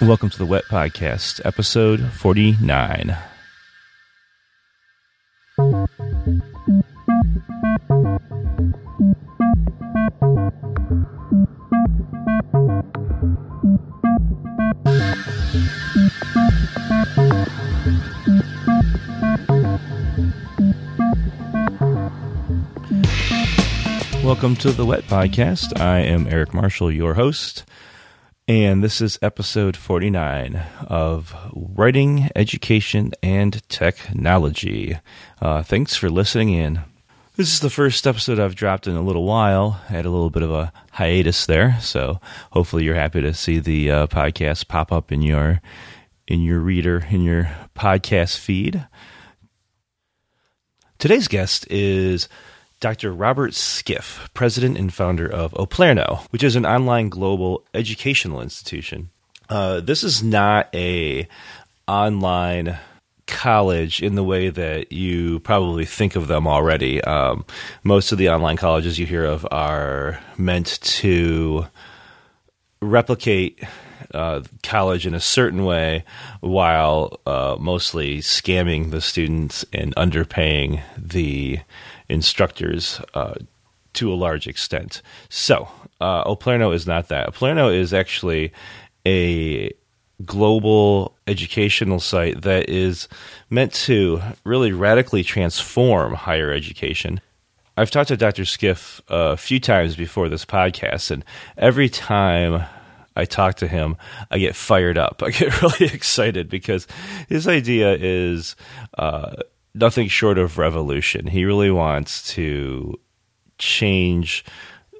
Welcome to the Wet Podcast, episode 49. Welcome to the Wet Podcast. I am Eric Marshall, your host. And this is episode 49 of Writing, Education, and Technology. Uh, thanks for listening in. This is the first episode I've dropped in a little while. I had a little bit of a hiatus there, so hopefully you're happy to see the uh, podcast pop up in your in your reader in your podcast feed. Today's guest is Dr. Robert Skiff, president and founder of Oplerno, which is an online global educational institution. Uh, this is not a online college in the way that you probably think of them already. Um, most of the online colleges you hear of are meant to replicate uh, college in a certain way while uh, mostly scamming the students and underpaying the instructors uh, to a large extent. So, uh, is not that. Oplerno is actually a global educational site that is meant to really radically transform higher education. I've talked to Dr. Skiff a few times before this podcast, and every time I talk to him, I get fired up. I get really excited because his idea is uh, nothing short of revolution. He really wants to change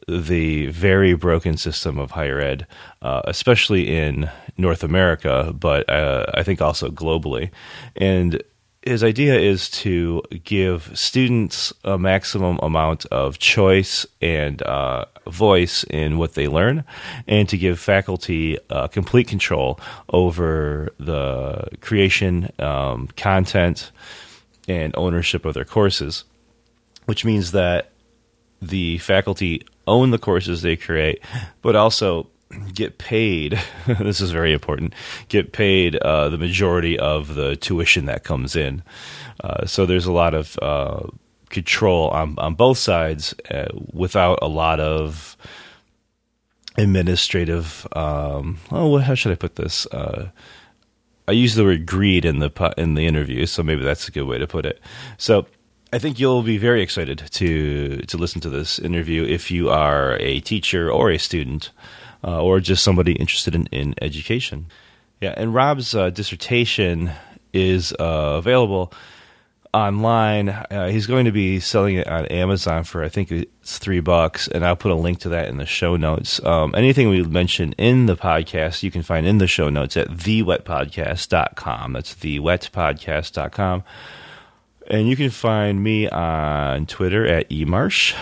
the very broken system of higher ed, uh, especially in North America, but uh, I think also globally. And his idea is to give students a maximum amount of choice and uh, voice in what they learn, and to give faculty uh, complete control over the creation, um, content, and ownership of their courses, which means that the faculty own the courses they create, but also get paid. this is very important. Get paid uh, the majority of the tuition that comes in. Uh, so there's a lot of uh, control on on both sides uh, without a lot of administrative. Um, oh, how should I put this? I use the word greed in the in the interview, so maybe that's a good way to put it. So I think you'll be very excited to to listen to this interview if you are a teacher or a student, uh, or just somebody interested in, in education. Yeah, and Rob's uh, dissertation is uh, available online. Uh, he's going to be selling it on Amazon for I think it's three bucks, and I'll put a link to that in the show notes. Um, anything we mention in the podcast, you can find in the show notes at thewetpodcast.com. That's thewetpodcast.com. And you can find me on Twitter at emarsh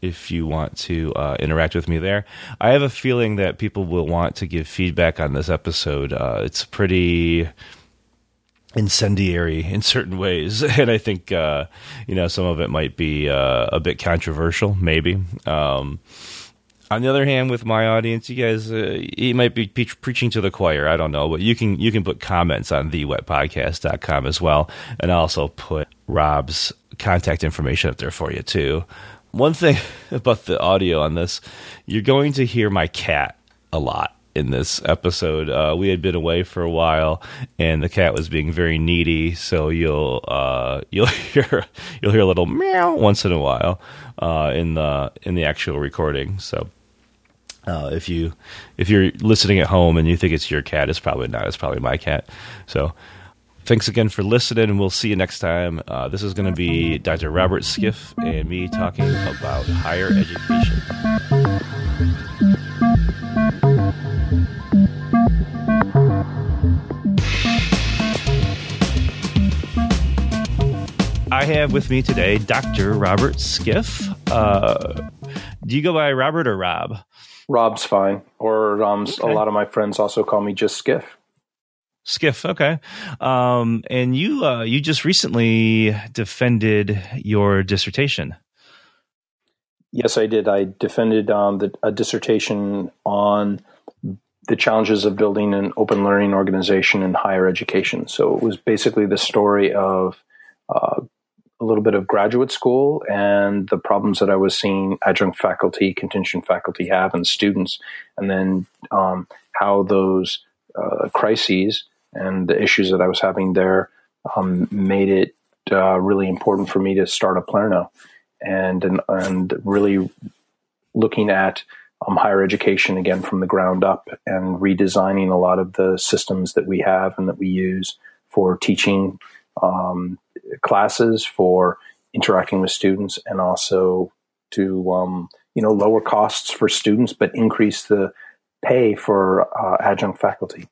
if you want to uh, interact with me there. I have a feeling that people will want to give feedback on this episode. Uh, it's pretty incendiary in certain ways, and I think uh, you know some of it might be uh, a bit controversial, maybe. Um, on the other hand, with my audience, you guys, uh, he might be preaching to the choir. I don't know, but you can you can put comments on thewetpodcast.com as well, and I'll also put Rob's contact information up there for you too. One thing about the audio on this, you're going to hear my cat a lot in this episode. Uh, we had been away for a while, and the cat was being very needy. So you'll uh, you'll hear you'll hear a little meow once in a while uh, in the in the actual recording. So. Uh, if you if you're listening at home and you think it's your cat, it's probably not. It's probably my cat. So thanks again for listening, and we'll see you next time. Uh, this is going to be Dr. Robert Skiff and me talking about higher education. I have with me today Dr. Robert Skiff. Uh, do you go by Robert or Rob? Rob's fine. Or um, okay. a lot of my friends also call me just Skiff. Skiff, okay. Um, and you uh, you just recently defended your dissertation. Yes, I did. I defended um, the, a dissertation on the challenges of building an open learning organization in higher education. So it was basically the story of uh, a little bit of graduate school and the problems that I was seeing adjunct faculty, contingent faculty have and students, and then um, how those uh, crises and the issues that I was having there um, made it uh, really important for me to start Oplerno and, and, and really looking at um, higher education again from the ground up and redesigning a lot of the systems that we have and that we use for teaching um, classes, for interacting with students, and also to um, you know lower costs for students, but increase the pay for uh, adjunct faculty.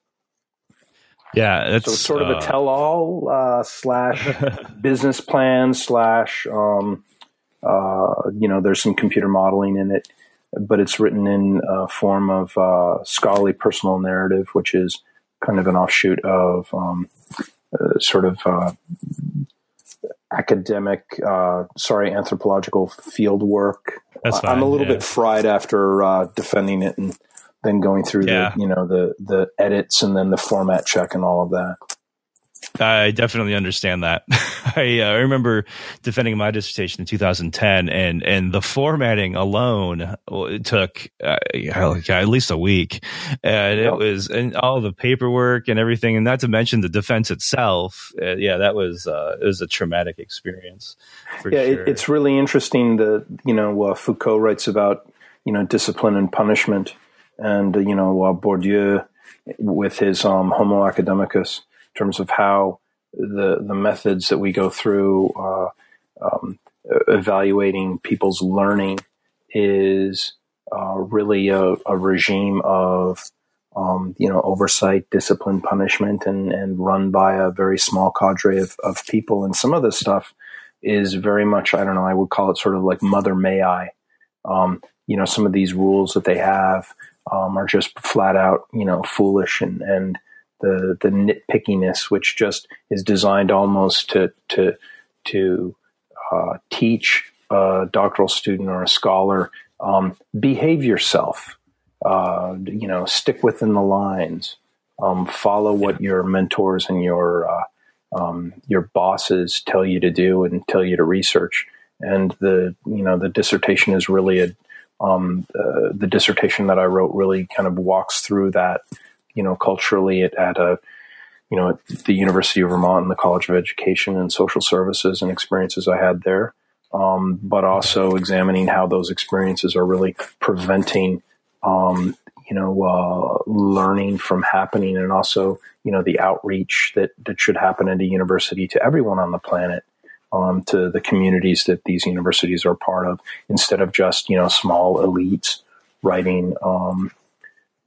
Yeah, so it's sort of uh, a tell-all uh, slash business plan slash um, uh, you know there's some computer modeling in it but it's written in a form of uh, scholarly personal narrative, which is kind of an offshoot of um, uh, sort of uh, academic, uh, sorry, anthropological field work. Fine, I'm a little yeah. bit fried after uh, defending it and then going through Yeah. the, you know, the the edits and then the format check and all of that. I definitely understand that. I, uh, I remember defending my dissertation in 2010, and and the formatting alone it took uh, at least a week, and it was and all the paperwork and everything, and not to mention the defense itself. Uh, yeah, that was uh, it was a traumatic experience. For yeah, sure. it, it's really interesting that you know uh, Foucault writes about you know discipline and punishment, and uh, you know uh, Bourdieu with his um, Homo Academicus terms of how the the methods that we go through uh, um, evaluating people's learning is uh, really a, a regime of um, you know oversight, discipline, punishment, and and run by a very small cadre of, of people. And some of this stuff is very much I don't know I would call it sort of like Mother May I. Um, you know some of these rules that they have um, are just flat out you know foolish and and the the nitpickiness which just is designed almost to to to uh, teach a doctoral student or a scholar um, behave yourself. Uh, you know stick within the lines. Um, follow what your mentors and your uh, um, your bosses tell you to do and tell you to research. And the you know the dissertation is really a um, uh, the dissertation that I wrote really kind of walks through that you know culturally at, at a you know at the University of Vermont and the College of Education and Social Services and experiences I had there, um, but also examining how those experiences are really preventing um, you know uh, learning from happening and also you know the outreach that that should happen at a university to everyone on the planet um, to the communities that these universities are part of instead of just you know small elites writing um,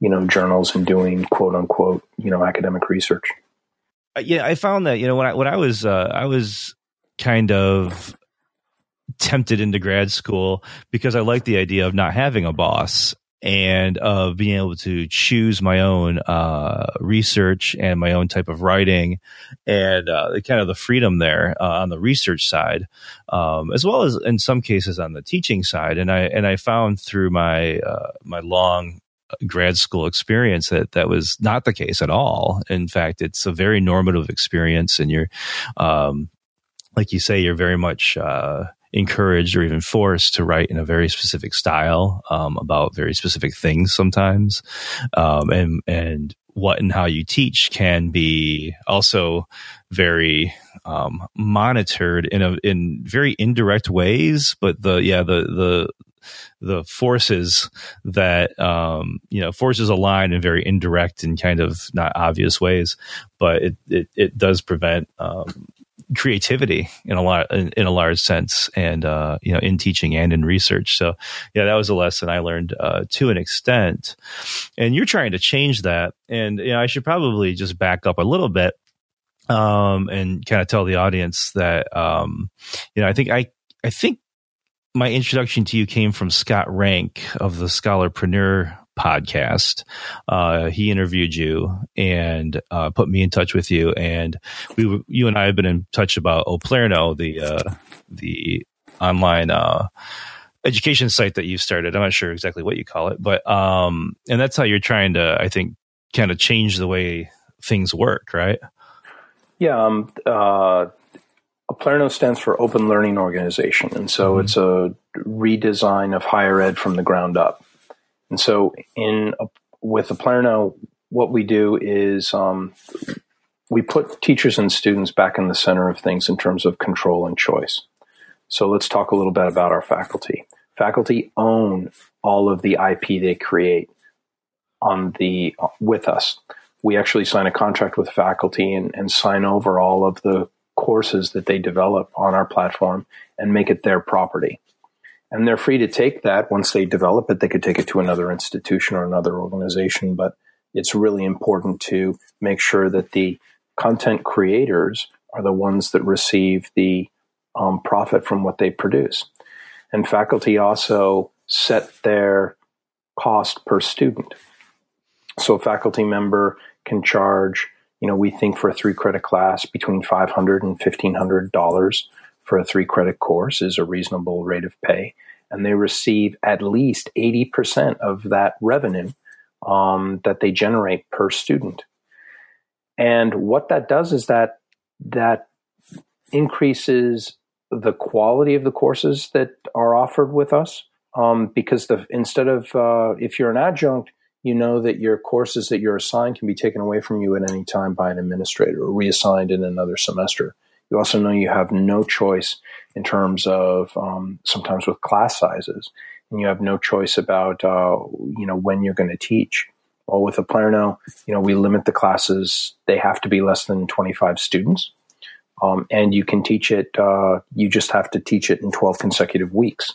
you know journals and doing quote unquote you know academic research Uh, yeah, I found that you know when I when I was uh, I was kind of tempted into grad school because I liked the idea of not having a boss and of being able to choose my own uh, research and my own type of writing and uh, kind of the freedom there uh, on the research side, um, as well as in some cases on the teaching side. And I and I found through my uh, my long grad school experience that that was not the case at all. In fact, it's a very normative experience, and you're, um, like you say, you're very much uh, encouraged or even forced to write in a very specific style um, about very specific things sometimes, um, and and what and how you teach can be also very um, monitored in a in very indirect ways. But the yeah the the the forces that um, you know forces align in very indirect and kind of not obvious ways, but it it, it does prevent um, creativity in a lot in, in a large sense, and uh, you know in teaching and in research. So yeah, that was a lesson I learned uh, to an extent. And you're trying to change that, and you know I should probably just back up a little bit um, and kind of tell the audience that um, you know I think I I think my introduction to you came from Scott Rank of the Scholarpreneur podcast. Uh, he interviewed you and uh, put me in touch with you, and we you and I have been in touch about Oplerno, the uh, the online uh, education site that you started. I'm not sure exactly what you call it, but um, and that's how you're trying to, I think, kind of change the way things work, right? Yeah. Um, uh, Oplerno stands for Open Learning Organization, and so mm-hmm. it's a redesign of higher ed from the ground up. And so, in with Oplerno, what we do is um, we put teachers and students back in the center of things in terms of control and choice. So let's talk a little bit about our faculty. Faculty own all of the IP they create on the with us. We actually sign a contract with faculty and, and sign over all of the courses that they develop on our platform and make it their property. And they're free to take that once they develop it. They could take it to another institution or another organization, but it's really important to make sure that the content creators are the ones that receive the um, profit from what they produce. And faculty also set their cost per student. So a faculty member can charge, you know, we think for a three credit class between $500 and $1,500 for a three credit course is a reasonable rate of pay. And they receive at least 80% of that revenue um, that they generate per student. And what that does is that that increases the quality of the courses that are offered with us. Um, because the instead of uh, if you're an adjunct, you know that your courses that you're assigned can be taken away from you at any time by an administrator or reassigned in another semester. You also know you have no choice in terms of um, sometimes with class sizes, and you have no choice about uh, you know when you're going to teach. Well, with Oplerno, you know we limit the classes; they have to be less than 25 students. Um, and you can teach it, uh, you just have to teach it in 12 consecutive weeks.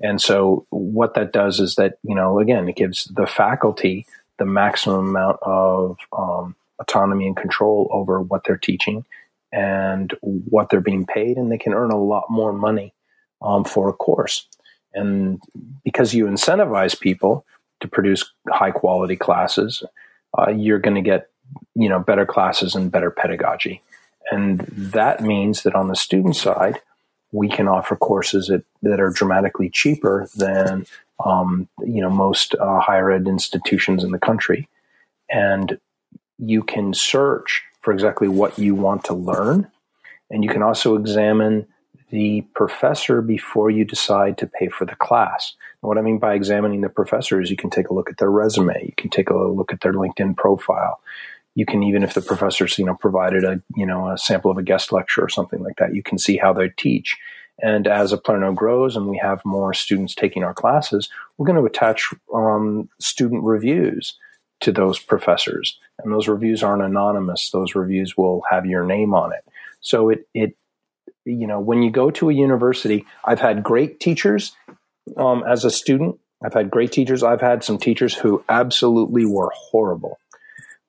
And so what that does is that, you know, again, it gives the faculty the maximum amount of um, autonomy and control over what they're teaching and what they're being paid, and they can earn a lot more money um, for a course. And because you incentivize people to produce high quality classes, uh, you're going to get, you know, better classes and better pedagogy. And that means that on the student side, we can offer courses that, that are dramatically cheaper than um, you know most uh, higher ed institutions in the country, and you can search for exactly what you want to learn, and you can also examine the professor before you decide to pay for the class. And what I mean by examining the professor is you can take a look at their resume, you can take a look at their LinkedIn profile, you can even if the professor's you know provided a you know a sample of a guest lecture or something like that you can see how they teach. And as a Oplerno grows and we have more students taking our classes we're going to attach um, student reviews to those professors. And those reviews aren't anonymous. Those reviews will have your name on it. So it it you know when you go to a university i've had great teachers um, as a student. I've had great teachers. I've had some teachers who absolutely were horrible.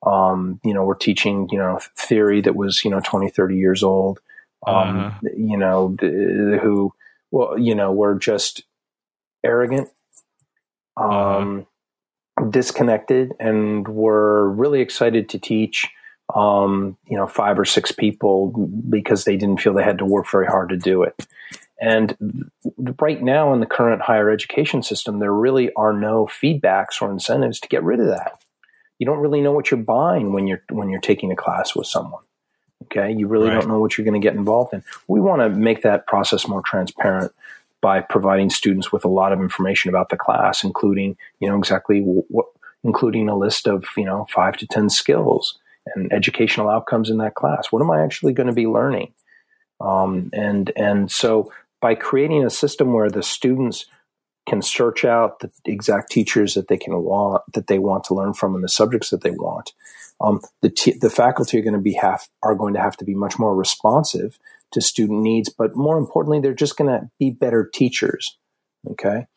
Um, you know, we're teaching, you know, theory that was, you know, 20, 30 years old, um, uh-huh. you know, who, well, you know, were just arrogant, um, uh-huh. Disconnected, and were really excited to teach, um, you know, five or six people because they didn't feel they had to work very hard to do it. And right now in the current higher education system, there really are no feedbacks or incentives to get rid of that you don't really know what you're buying when you're when you're taking a class with someone. Okay, you really right. don't know what you're going to get involved in. We want to make that process more transparent by providing students with a lot of information about the class, including you know exactly what, including a list of you know five to ten skills and educational outcomes in that class. What am I actually going to be learning? Um, and and so by creating a system where the students can search out the exact teachers that they can want that they want to learn from and the subjects that they want. Um, the t- the faculty are going to be have are going to have to be much more responsive to student needs, but more importantly, they're just going to be better teachers. Okay,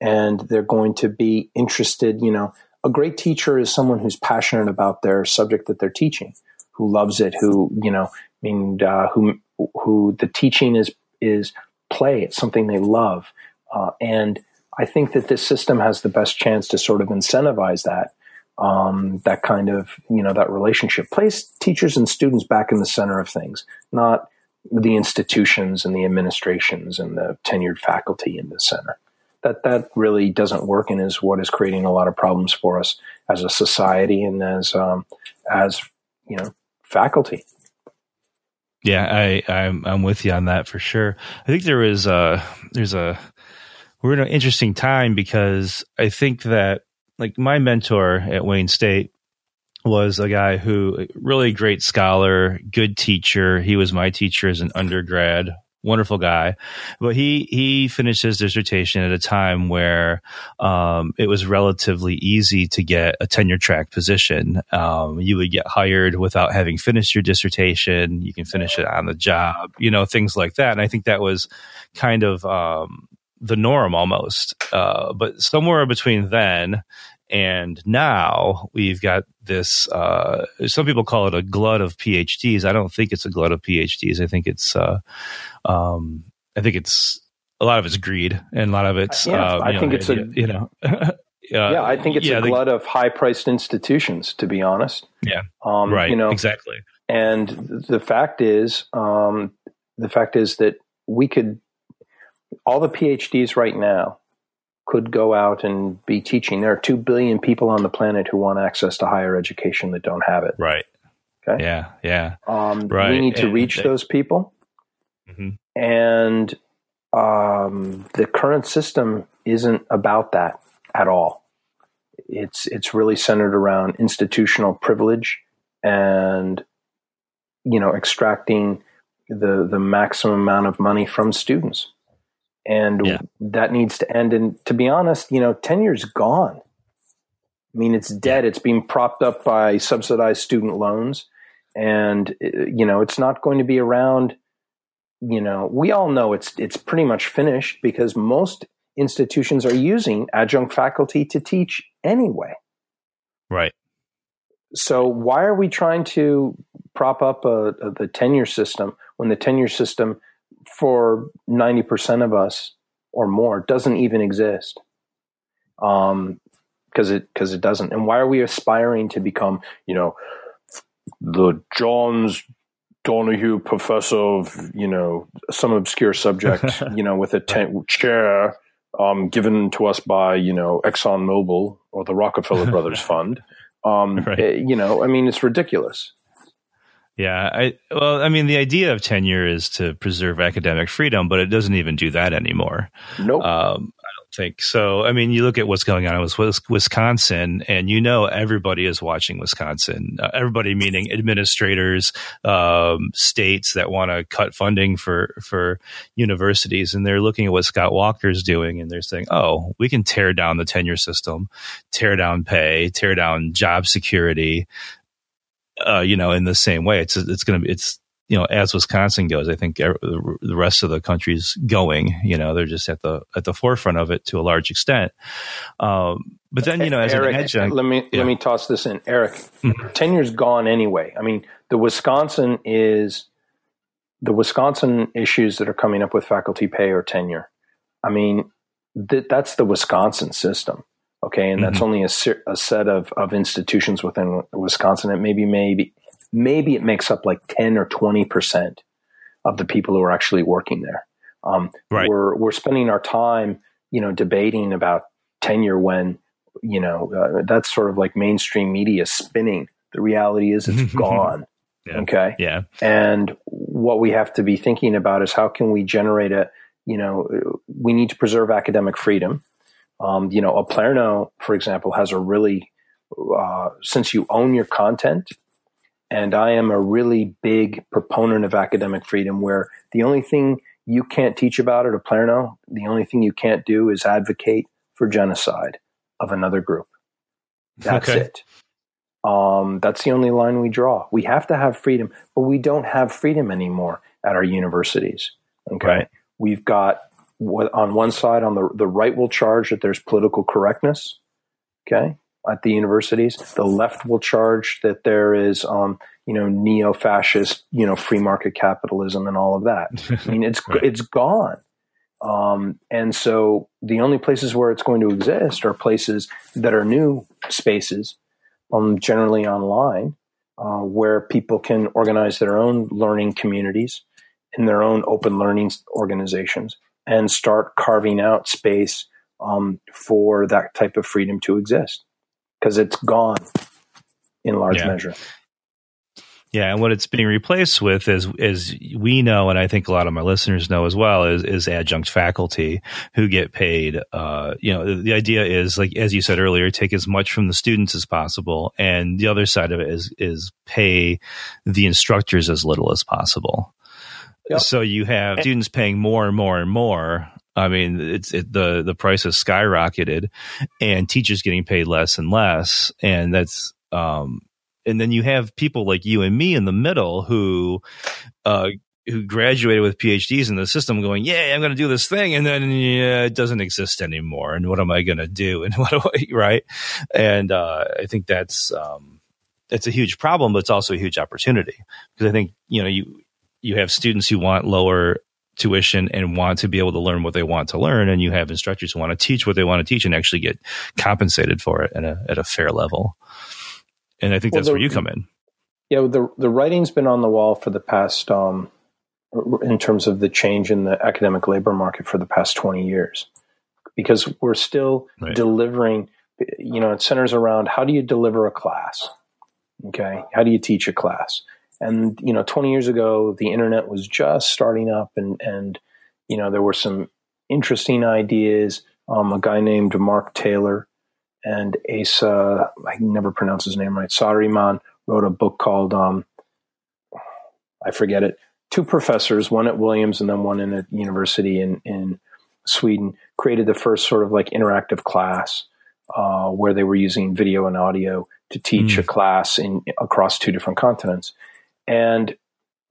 and they're going to be interested. You know, a great teacher is someone who's passionate about their subject that they're teaching, who loves it, who you know, I mean, uh, who who the teaching is is play. It's something they love, uh, and I think that this system has the best chance to sort of incentivize that um, that kind of you know that relationship. Place teachers and students back in the center of things, not the institutions and the administrations and the tenured faculty in the center. that that really doesn't work and is what is creating a lot of problems for us as a society and as um, as you know faculty. Yeah, I I'm I'm with you on that for sure. I think there is a there's a we're in an interesting time because I think that like my mentor at Wayne State was a guy who really great scholar, good teacher. He was my teacher as an undergrad wonderful guy. But he he finished his dissertation at a time where um, it was relatively easy to get a tenure track position. Um, you would get hired without having finished your dissertation. You can finish it on the job, you know, things like that. And I think that was kind of um, the norm almost. Uh, but somewhere between then and now we've got this. Uh, some people call it a glut of PhDs. I don't think it's a glut of PhDs. I think it's. Uh, um, I think it's a lot of it's greed and a lot of it's. Yeah, uh, I think know, it's a you know. yeah, I think it's yeah, a glut of high-priced institutions. To be honest. Yeah. Um, right. You know exactly. And the fact is, um, the fact is that we could all the PhDs right now could go out and be teaching. There are 2 billion people on the planet who want access to higher education that don't have it. Right. Okay. Yeah. Yeah. Um, right. We need to and reach they, those people. Mm-hmm. And um, the current system isn't about that at all. It's, it's really centered around institutional privilege and, you know, extracting the, the maximum amount of money from students and yeah. that needs to end. And to be honest, you know, tenure's gone. I mean, it's dead. It's being propped up by subsidized student loans, and uh, you know, it's not going to be around. You know, we all know it's it's pretty much finished because most institutions are using adjunct faculty to teach anyway. Right. So why are we trying to prop up a, a, the tenure system when the tenure system for 90% of us or more doesn't even exist. Um, cause it, cause it doesn't. And why are we aspiring to become, you know, the Johns Donahue professor of, you know, some obscure subject, you know, with a ten- chair, um, given to us by, you know, Exxon Mobil or the Rockefeller Brothers Fund. Um, right. it, you know, I mean, it's ridiculous. Yeah, I well, I mean, the idea of tenure is to preserve academic freedom, but it doesn't even do that anymore. Nope. Um, I don't think so. I mean, you look at what's going on with Wisconsin, and you know everybody is watching Wisconsin. Uh, everybody, meaning administrators, um, states that want to cut funding for for universities, and they're looking at what Scott Walker's doing, and they're saying, "Oh, we can tear down the tenure system, tear down pay, tear down job security." Uh, you know, in the same way. It's it's going to be it's you know as Wisconsin goes, I think the rest of the country's going. You know, they're just at the at the forefront of it to a large extent. Um, but then you know, as Eric, an adjunct, let me yeah. let me toss this in, Eric. Mm-hmm. Tenure's gone anyway. I mean, the Wisconsin is the Wisconsin issues that are coming up with faculty pay or tenure. I mean, th- that's the Wisconsin system. Okay, and that's mm-hmm. only a, a set of, of institutions within Wisconsin. It maybe maybe maybe it makes up like ten or twenty percent of the people who are actually working there. Um, right. We're we're spending our time, you know, debating about tenure when you know uh, that's sort of like mainstream media spinning. The reality is it's gone. Yeah. Okay. Yeah. And what we have to be thinking about is how can we generate a you know we need to preserve academic freedom um, you know, Oplerno, for example, has a really, uh, since you own your content, and I am a really big proponent of academic freedom where the only thing you can't teach about at Oplerno, the only thing you can't do is advocate for genocide of another group. That's okay. it. Um, that's the only line we draw. We have to have freedom, but we don't have freedom anymore at our universities. Okay. Right. We've got on one side, on the, the right will charge that there's political correctness, okay, at the universities. The left will charge that there is, um, you know, neo-fascist, you know, free market capitalism and all of that. I mean, it's right. it's gone. Um, and so the only places where it's going to exist are places that are new spaces, um, generally online, uh, where people can organize their own learning communities in their own open learning organizations and start carving out space um, for that type of freedom to exist because it's gone in large yeah. measure. Yeah, and what it's being replaced with is is we know, and I think a lot of my listeners know as well, is is adjunct faculty who get paid. Uh, you know, the, the, idea is like as you said earlier, take as much from the students as possible, and the other side of it is is pay the instructors as little as possible. Yep. So you have students paying more and more and more. I mean, it's it, the the price has skyrocketed, and teachers getting paid less and less, and that's um, and then you have people like you and me in the middle who uh, who graduated with PhDs in the system going, yeah, I'm going to do this thing. And then yeah, it doesn't exist anymore. And what am I going to do? And what do I, right? And, uh, I think that's, um, that's a huge problem, but it's also a huge opportunity because I think, you know, you, you have students who want lower tuition and want to be able to learn what they want to learn. And you have instructors who want to teach what they want to teach and actually get compensated for it at a, at a fair level and I think well, that's the, where you come in. Yeah, the the writing's been on the wall for the past, um, in terms of the change in the academic labor market for the past twenty years, because we're still right. delivering. You know, it centers around how do you deliver a class? Okay, how do you teach a class? And you know, twenty years ago, the internet was just starting up, and and you know, there were some interesting ideas. Um, a guy named Mark Taylor and Asa, I never pronounce his name right, Saarimaan wrote a book called, um, I forget it, two professors, one at Williams and then one in a university in, in Sweden, created the first sort of like interactive class uh, where they were using video and audio to teach mm. a class in across two different continents. And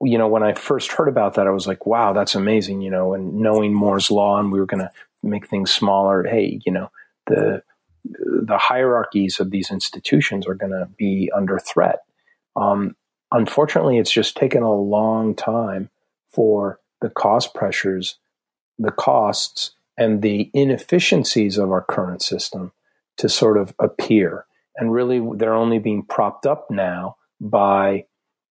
you know, when I first heard about that, I was like, wow, that's amazing, you know, and knowing Moore's law and we were going to make things smaller. Hey, you know, the the hierarchies of these institutions are going to be under threat. Um, unfortunately, it's just taken a long time for the cost pressures, the costs, and the inefficiencies of our current system to sort of appear. And really, they're only being propped up now by,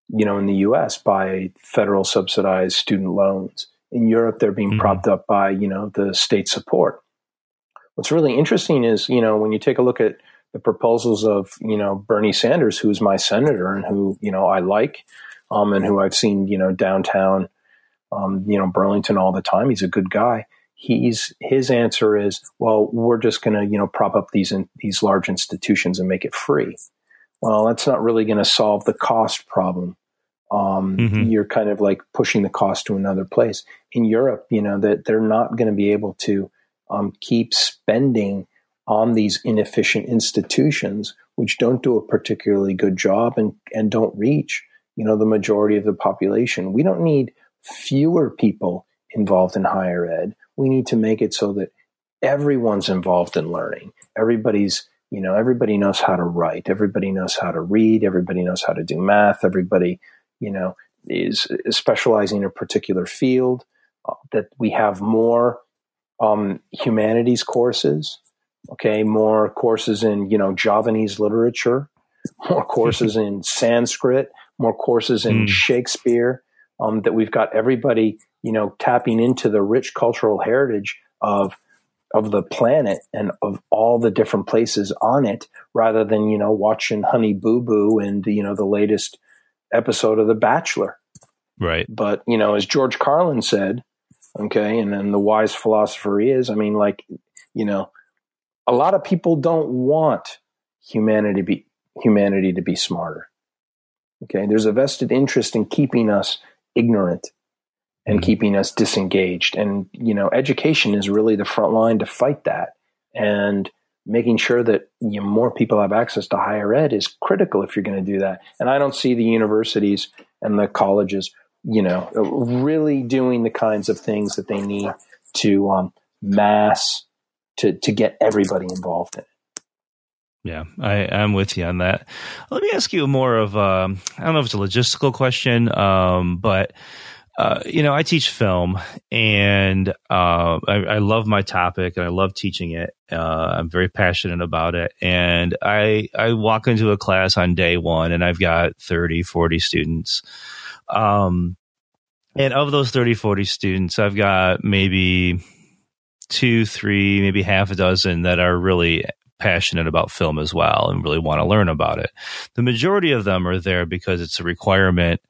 you know, in the US, by federal subsidized student loans. In Europe, they're being mm-hmm. propped up by, you know, the state support what's really interesting is, you know, when you take a look at the proposals of, you know, Bernie Sanders, who's my senator and who, you know, I like, um, and who I've seen, you know, downtown, um, you know, Burlington all the time. He's a good guy. He's his answer is, well, we're just going to, you know, prop up these in, these large institutions and make it free. Well, that's not really going to solve the cost problem. Um, mm-hmm. You're kind of like pushing the cost to another place. In Europe, you know that they're not going to be able to um, keep spending on these inefficient institutions, which don't do a particularly good job and, and don't reach, you know, the majority of the population. We don't need fewer people involved in higher ed. We need to make it so that everyone's involved in learning. Everybody's, you know, everybody knows how to write. Everybody knows how to read. Everybody knows how to do math. Everybody, you know, is, is specializing in a particular field. Uh, that we have more um, humanities courses, okay, more courses in, you know, Javanese literature, more courses in Sanskrit, more courses in mm. Shakespeare, um, that we've got everybody, you know, tapping into the rich cultural heritage of of the planet and of all the different places on it rather than, you know, watching Honey Boo Boo and, you know, the latest episode of The Bachelor. Right. But, you know, as George Carlin said, Okay. And then the wise philosopher is, I mean, like, you know, a lot of people don't want humanity to be humanity to be smarter. Okay. There's a vested interest in keeping us ignorant and mm-hmm. keeping us disengaged. And, you know, education is really the front line to fight that. And making sure that you know, more people have access to higher ed is critical if you're going to do that. And I don't see the universities and the colleges you know, really doing the kinds of things that they need to um, mass to to get everybody involved in it. Yeah, I, I'm with you on that. Let me ask you more of um, I don't know if it's a logistical question, um, but uh, you know, I teach film, and uh, I, I, love my topic, and I love teaching it. Uh, I'm very passionate about it, and I I walk into a class on day one, and I've got 30, 40 students um, and of those 30, 40 students, I've got maybe two, three, maybe half a dozen that are really passionate about film as well and really want to learn about it. The majority of them are there because it's a requirement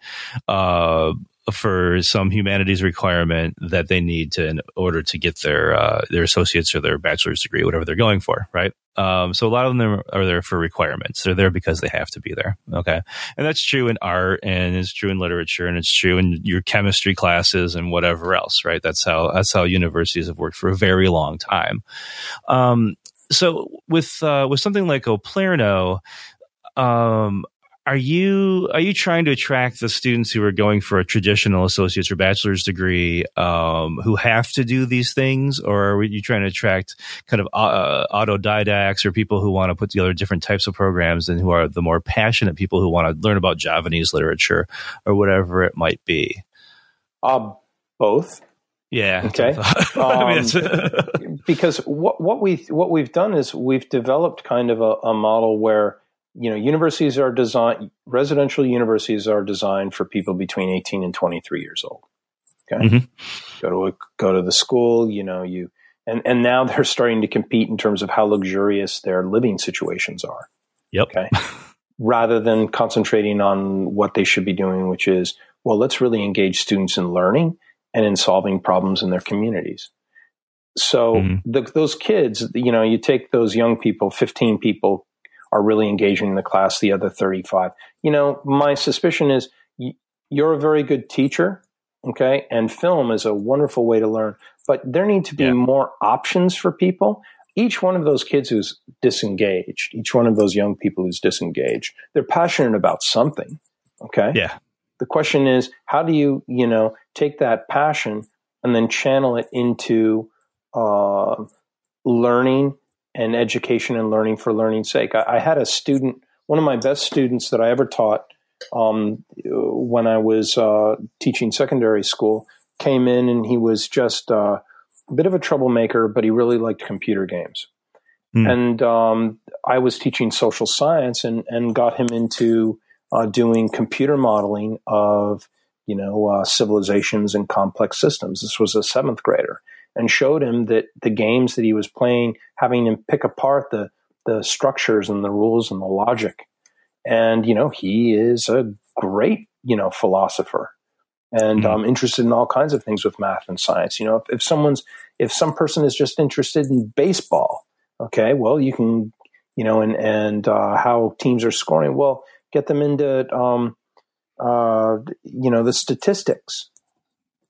uh, for some humanities requirement that they need to in order to get their uh, their associates or their bachelor's degree, whatever they're going for, right? Um, so a lot of them are there for requirements. They're there because they have to be there. Okay, and that's true in art, and it's true in literature, and it's true in your chemistry classes and whatever else, right? That's how that's how universities have worked for a very long time. Um, so with uh, with something like Oplerno, um, are you are you trying to attract the students who are going for a traditional associate's or bachelor's degree um, who have to do these things, or are you trying to attract kind of uh, autodidacts or people who want to put together different types of programs and who are the more passionate people who want to learn about Javanese literature or whatever it might be? Uh, both. Yeah. Okay. um, because what what we what we've done is we've developed kind of a, a model where you know, universities are designed, residential universities are designed for people between 18 and 23 years old. Okay. Mm-hmm. Go to a, go to the school, you know, you, and, and now they're starting to compete in terms of how luxurious their living situations are. Yep. Okay. Rather than concentrating on what they should be doing, which is, well, let's really engage students in learning and in solving problems in their communities. So mm-hmm. the, those kids, you know, you take those young people, 15 people are really engaging in the class, the other 35. You know, my suspicion is you're a very good teacher, okay? And film is a wonderful way to learn, but there need to be yeah. more options for people. Each one of those kids who's disengaged, each one of those young people who's disengaged, they're passionate about something, okay? Yeah. The question is, how do you, you know, take that passion and then channel it into uh, learning and education and learning for learning's sake. I, I, had a student, one of my best students that I ever taught um, when I was uh, teaching secondary school, came in and he was just uh, a bit of a troublemaker, but he really liked computer games. Mm. And um, I was teaching social science and, and got him into uh, doing computer modeling of you know uh, civilizations and complex systems. This was a seventh grader and showed him that the games that he was playing, having him pick apart the the structures and the rules and the logic. And you know, he is a great you know philosopher and mm-hmm. um, interested in all kinds of things with math and science. You know, if, if someone's if some person is just interested in baseball, okay, well, you can you know, and and uh, how teams are scoring. Well, get them into um, uh, you know the statistics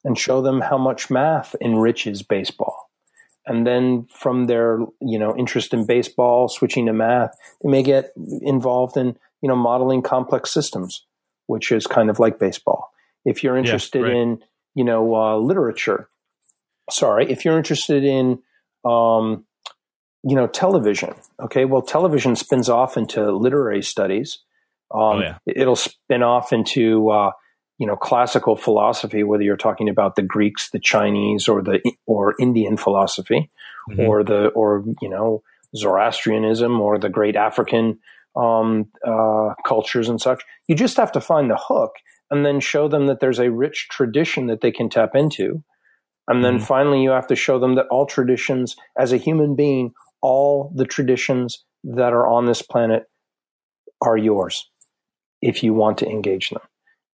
and show them how much math enriches baseball. And then from their, you know, interest in baseball, switching to math, they may get involved in, you know, modeling complex systems, which is kind of like baseball. If you're interested yeah, right. in, you know, uh, literature, sorry, if you're interested in, um, you know, television, okay, well, television spins off into literary studies. Um, oh, yeah. It'll spin off into, uh, you know classical philosophy whether you're talking about the greeks the chinese or the or indian philosophy mm-hmm. or the or you know zoroastrianism or the great african um, uh, cultures and such you just have to find the hook and then show them that there's a rich tradition that they can tap into and then mm-hmm. finally you have to show them that all traditions as a human being all the traditions that are on this planet are yours if you want to engage them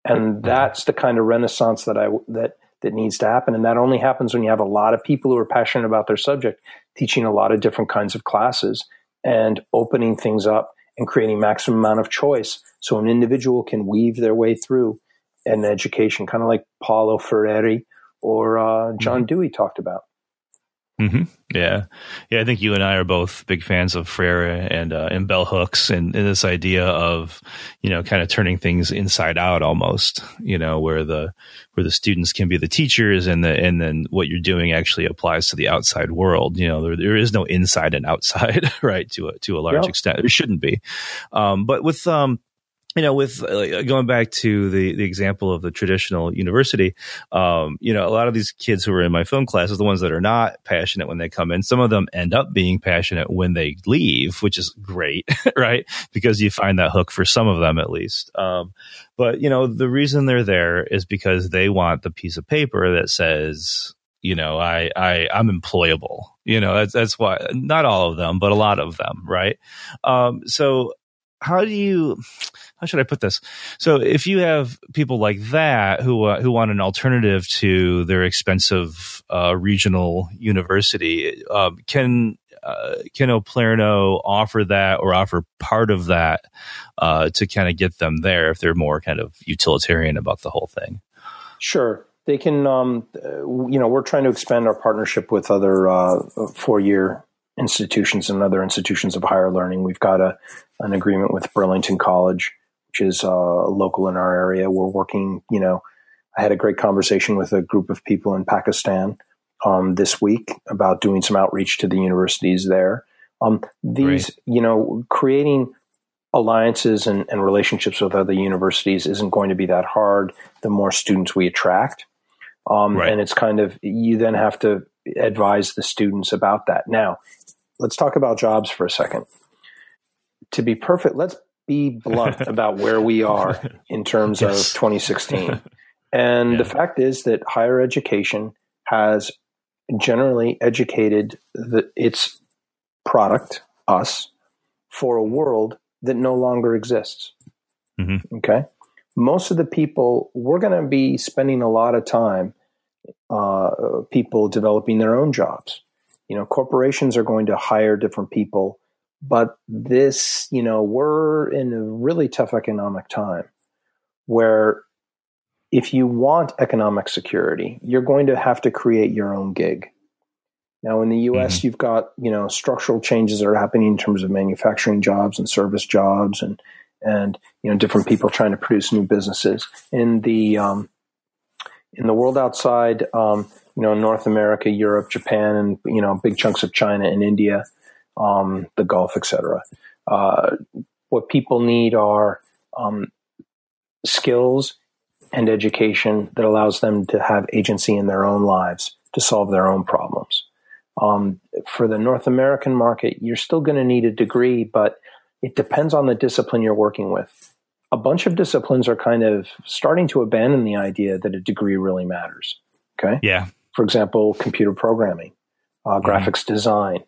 and that's the kind of renaissance that I that that needs to happen. And that only happens when you have a lot of people who are passionate about their subject, teaching a lot of different kinds of classes and opening things up and creating maximum amount of choice so an individual can weave their way through an education, kind of like Paulo Freire or uh, John mm-hmm. Dewey talked about. Mm-hmm. Yeah, yeah. I think you and I are both big fans of Freire and uh, and bell hooks and, and, this idea of you know kind of turning things inside out almost. You know where the where the students can be the teachers and the and then what you're doing actually applies to the outside world. You know there there is no inside and outside right to a to a large extent. There shouldn't be, um, but with um you know, with uh, going back to the the example of the traditional university, um, you know, a lot of these kids who are in my film classes, the ones that are not passionate when they come in, some of them end up being passionate when they leave, which is great, right? Because you find that hook for some of them at least. Um, but you know, the reason they're there is because they want the piece of paper that says you know, I, I, I'm employable. You know, that's, that's why not all of them, but a lot of them. Right. Um, so how do you, how should I put this? So if you have people like that who, uh, who want an alternative to their expensive, uh, regional university, um, can, uh, can Oplerno offer that or offer part of that uh, to kind of get them there if they're more kind of utilitarian about the whole thing? Sure they can, um, you know, we're trying to expand our partnership with other uh, four year institutions and other institutions of higher learning. We've got a, an agreement with Burlington College, which is uh, local in our area. We're working, you know, I had a great conversation with a group of people in Pakistan um, this week about doing some outreach to the universities there. Um, these, Great. you know, creating alliances and, and, relationships with other universities isn't going to be that hard the more students we attract. Um, right. And it's kind of, you then have to advise the students about that. Now, let's talk about jobs for a second. To be perfect, let's be blunt about where we are in terms yes. of 2016. And yeah. the fact is that higher education has generally educated the, its product, us, for a world that no longer exists. Mm-hmm. Okay most of the people we're going to be spending a lot of time uh, people developing their own jobs you know corporations are going to hire different people but this you know we're in a really tough economic time where if you want economic security you're going to have to create your own gig now in the us mm-hmm. you've got you know structural changes that are happening in terms of manufacturing jobs and service jobs and and you know different people trying to produce new businesses in the um, in the world outside um, you know North America, Europe, Japan, and you know big chunks of China and India, um, the Gulf, etc. Uh, what people need are um, skills and education that allows them to have agency in their own lives to solve their own problems. Um, for the North American market, you're still going to need a degree, but it depends on the discipline you're working with. A bunch of disciplines are kind of starting to abandon the idea that a degree really matters. Okay. Yeah. For example, computer programming, uh, mm-hmm. graphics design,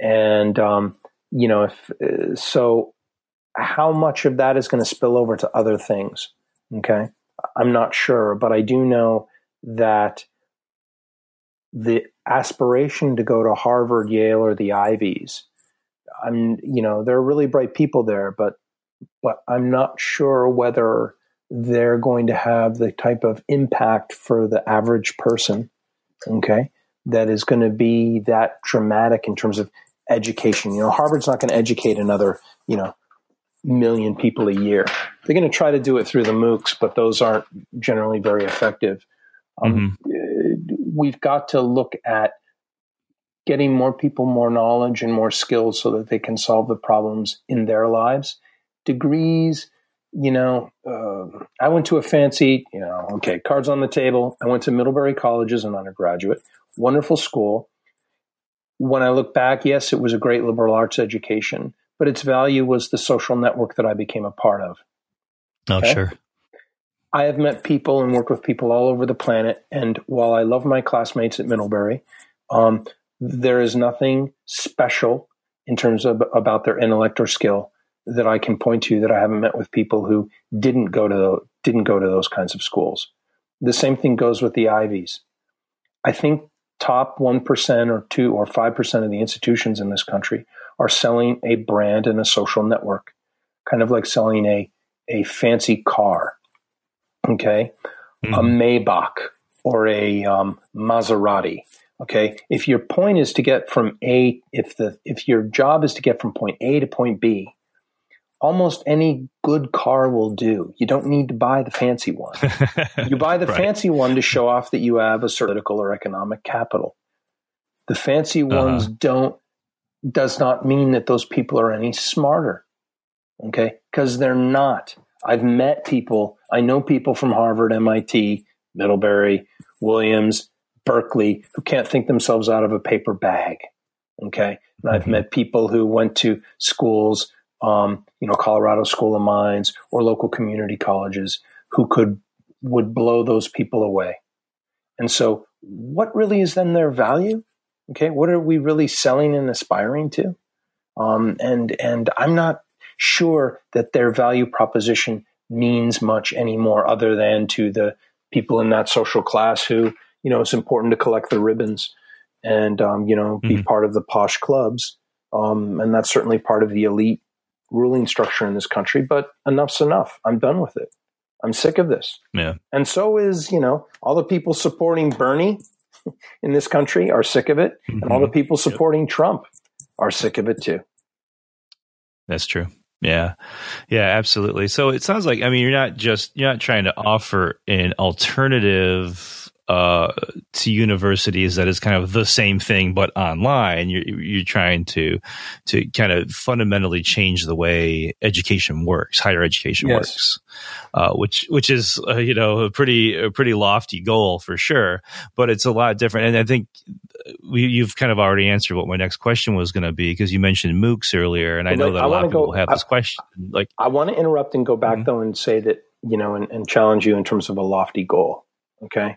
and um, you know, if uh, so, how much of that is going to spill over to other things? Okay, I'm not sure, but I do know that the aspiration to go to Harvard, Yale, or the Ivies I'm, you know, there are really bright people there, but but I'm not sure whether they're going to have the type of impact for the average person, okay, that is going to be that dramatic in terms of education. You know, Harvard's not going to educate another, you know, million people a year. They're going to try to do it through the MOOCs, but those aren't generally very effective. Um, mm-hmm. We've got to look at getting more people more knowledge and more skills so that they can solve the problems in their lives. Degrees, you know, uh, I went to a fancy, you know, okay, cards on the table. I went to Middlebury College as an undergraduate, wonderful school. When I look back, yes, it was a great liberal arts education, but its value was the social network that I became a part of. Oh, okay? sure. I have met people and worked with people all over the planet. And while I love my classmates at Middlebury, um, there is nothing special in terms of about their intellect or skill that I can point to that I haven't met with people who didn't go to didn't go to those kinds of schools. The same thing goes with the Ivies. I think top 1% or 2 or 5% of the institutions in this country are selling a brand and a social network, kind of like selling a a fancy car. Okay? Mm-hmm. A Maybach or a um, Maserati Okay. If your point is to get from A, if the, if your job is to get from point A to point B, almost any good car will do. You don't need to buy the fancy one. you buy the right. fancy one to show off that you have a certain political or economic capital. The fancy uh-huh. ones don't, does not mean that those people are any smarter. Okay. Because they're not. I've met people, I know people from Harvard, MIT, Middlebury, Williams, Berkeley who can't think themselves out of a paper bag. Okay. And I've mm-hmm. met people who went to schools, um, you know, Colorado School of Mines or local community colleges who could, would blow those people away. And so what really is then their value? Okay, what are we really selling and aspiring to? Um, and and I'm not sure that their value proposition means much anymore, other than to the people in that social class who you know it's important to collect the ribbons and um, you know be mm-hmm. part of the posh clubs, um, and that's certainly part of the elite ruling structure in this country. But enough's enough. I'm done with it. I'm sick of this. Yeah. And so is, you know, all the people supporting Bernie in this country are sick of it. Mm-hmm. And all the mm-hmm. people supporting yep. Trump are sick of it too. That's true. Yeah. Yeah, absolutely. So it sounds like I mean you're not just you're not trying to offer an alternative uh, to universities that is kind of the same thing but online. You're, you're trying to to kind of fundamentally change the way education works, higher education yes. works, uh, which which is uh, you know a pretty a pretty lofty goal for sure. But it's a lot different, and I think we, you've kind of already answered what my next question was going to be because you mentioned MOOCs earlier, and I know that a lot of people go, have I, this question. Like, I want to interrupt and go back mm-hmm. though and say that you know and, and challenge you in terms of a lofty goal. Okay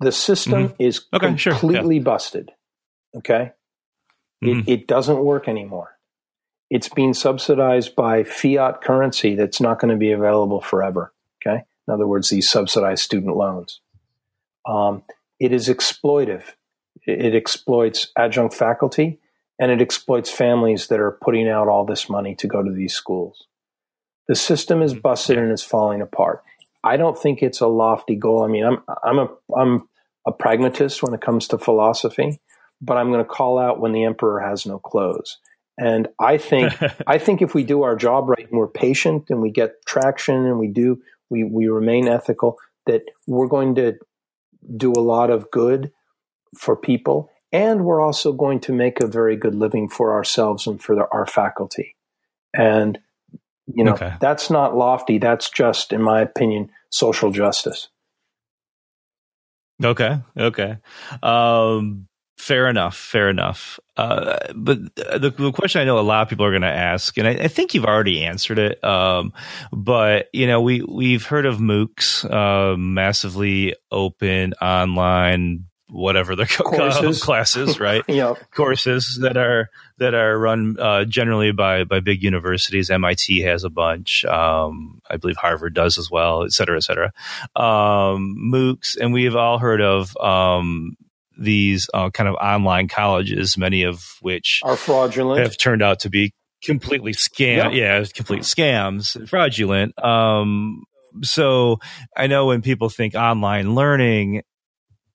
the system mm-hmm. is okay, completely sure. yeah. busted. Okay. Mm-hmm. It, it doesn't work anymore. It's being subsidized by fiat currency that's not going to be available forever. Okay. In other words, these subsidized student loans. Um, it is exploitive. It, it exploits adjunct faculty and it exploits families that are putting out all this money to go to these schools. The system is mm-hmm. busted and is falling apart. I don't think it's a lofty goal. I mean, I'm I'm a I'm a pragmatist when it comes to philosophy, but I'm going to call out when the emperor has no clothes. And I think I think if we do our job right and we're patient and we get traction and we do we we remain ethical, that we're going to do a lot of good for people, and we're also going to make a very good living for ourselves and for the, our faculty. And you know okay. that's not lofty. That's just, in my opinion, social justice. Okay. Okay. Um, fair enough. Fair enough. Uh, but the, the, question I know a lot of people are going to ask, and I, I, think you've already answered it. Um, but you know, we we've heard of MOOCs, uh, massively open online whatever they're courses. classes, right? yep. Courses that are that are run uh, generally by by big universities. MIT has a bunch. Um, I believe Harvard does as well, et cetera, et cetera. Um, MOOCs, and we have all heard of um, these uh, kind of online colleges, many of which are fraudulent, have turned out to be completely scam. Yep. Yeah, complete scams, fraudulent. Um, so I know when people think online learning,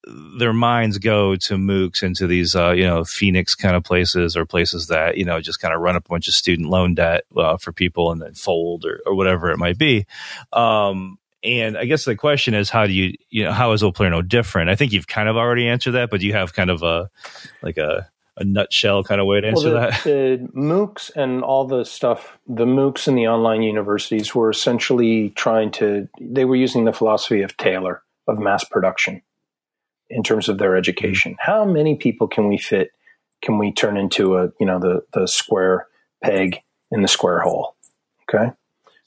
their minds go to MOOCs and to these, uh, you know, Phoenix kind of places or places that, you know, just kind of run up a bunch of student loan debt uh, for people and then fold or, or whatever it might be. Um, and I guess the question is, how do you, you know, how is Oplerno different? I think you've kind of already answered that, but do you have kind of a, like a, a nutshell kind of way to answer well, the, that? The MOOCs and all the stuff, the MOOCs and the online universities were essentially trying to, they were using the philosophy of Taylor, of mass production in terms of their education. Mm-hmm. How many people can we fit? Can we turn into a you know the the square peg in the square hole? Okay.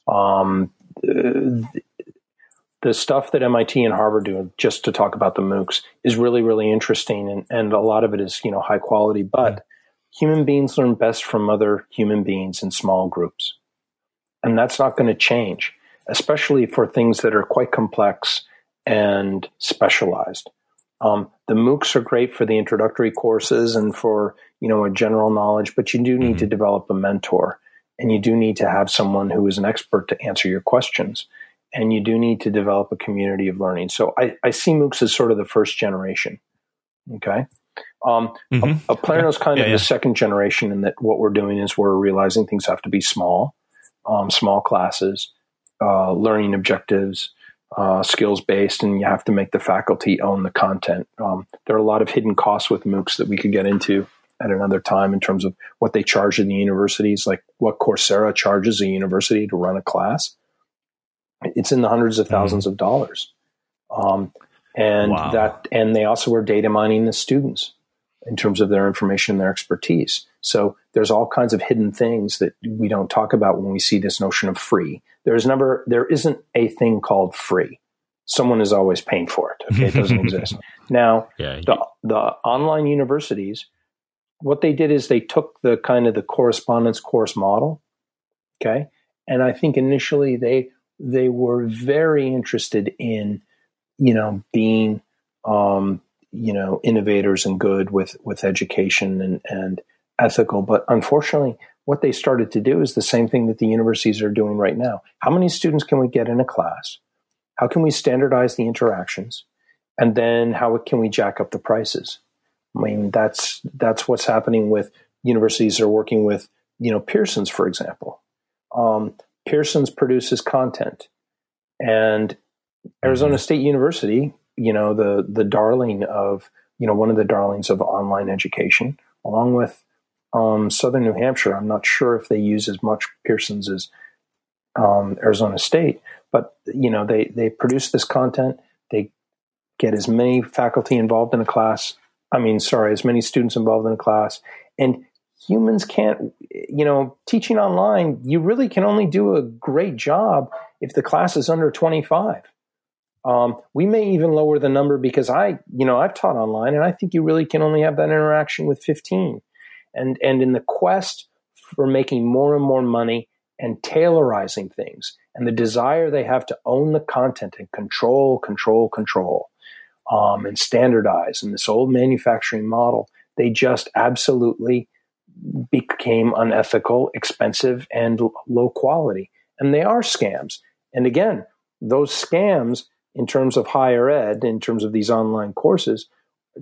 Um, the, the stuff that MIT and Harvard do, just to talk about the MOOCs, is really, really interesting, and, and a lot of it is you know high quality. But mm-hmm. human beings learn best from other human beings in small groups, and that's not going to change, especially for things that are quite complex and specialized. Um, the MOOCs are great for the introductory courses and for you know a general knowledge, but you do need mm-hmm. to develop a mentor, and you do need to have someone who is an expert to answer your questions, and you do need to develop a community of learning. So I, I see MOOCs as sort of the first generation. Okay. Um, mm-hmm. a, a is kind yeah, of yeah. the second generation in that what we're doing is we're realizing things have to be small, um, small classes, uh, learning objectives, uh, skills based, and you have to make the faculty own the content. Um, there are a lot of hidden costs with MOOCs that we could get into at another time in terms of what they charge in the universities, like what Coursera charges a university to run a class. It's in the hundreds of 1000s mm-hmm. of dollars. Um, and wow. that, and they also are data mining the students in terms of their information and their expertise. So there's all kinds of hidden things that we don't talk about when we see this notion of free. There's never, there isn't a thing called free. someone is always paying for it. Okay, it doesn't exist. Now, Yeah. the the online universities, what they did is they took the kind of the correspondence course model, okay, and I think initially they they were very interested in, you know, being, um, you know, innovators and good with with education and and ethical, but unfortunately. What they started to do is the same thing that the universities are doing right now. How many students can we get in a class? How can we standardize the interactions? And then how can we jack up the prices? I mean, that's that's what's happening with universities are working with, you know, Pearson's, for example. Um, Pearson's produces content, and Arizona State University, you know, the the darling of, you know, one of the darlings of online education, along with um, Southern New Hampshire. I'm not sure if they use as much Pearson's as um, Arizona State, but you know, they they produce this content. They get as many faculty involved in a class. I mean, sorry, as many students involved in a class, and humans can't. You know, teaching online, you really can only do a great job if the class is under 25. Um, we may even lower the number because I, you know, I've taught online, and I think you really can only have that interaction with 15 and and in the quest for making more and more money and Taylorizing things and the desire they have to own the content and control control control um, and standardize in this old manufacturing model they just absolutely became unethical expensive and low quality. And they are scams. And again those scams in terms of higher ed in terms of these online courses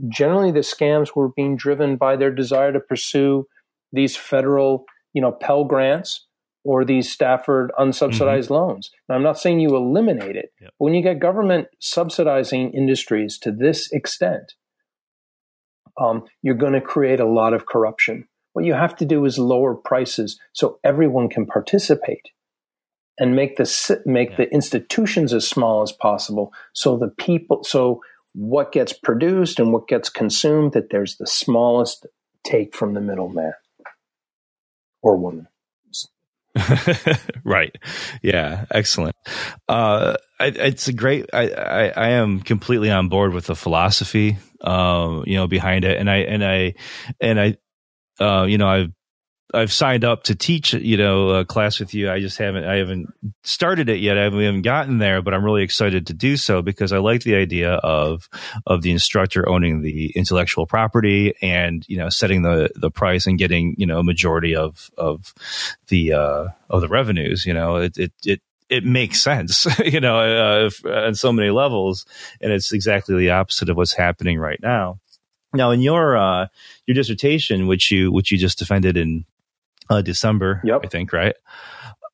generally the scams were being driven by their desire to pursue these federal, you know, Pell grants or these Stafford unsubsidized loans. Now, I'm not saying you eliminate it, Yep. but when you get government subsidizing industries to this extent, um, you're going to create a lot of corruption. What you have to do is lower prices so everyone can participate and make the make Yeah. the institutions as small as possible so the people so what gets produced and what gets consumed that there's the smallest take from the middleman or woman right. Yeah. Excellent. Uh, I, it's a great. I, I I am completely on board with the philosophy, um, you know, behind it, and I and I and I, uh, you know, I've I've signed up to teach, you know, a class with you. I just haven't I haven't started it yet. I haven't, haven't gotten there, but I'm really excited to do so because I like the idea of of the instructor owning the intellectual property and you know setting the the price and getting you know a majority of of the uh of the revenues you know it it it it makes sense you know uh, if- on so many levels and it's exactly the opposite of what's happening right now now in your uh your dissertation which you which you just defended in uh december Yep. i think right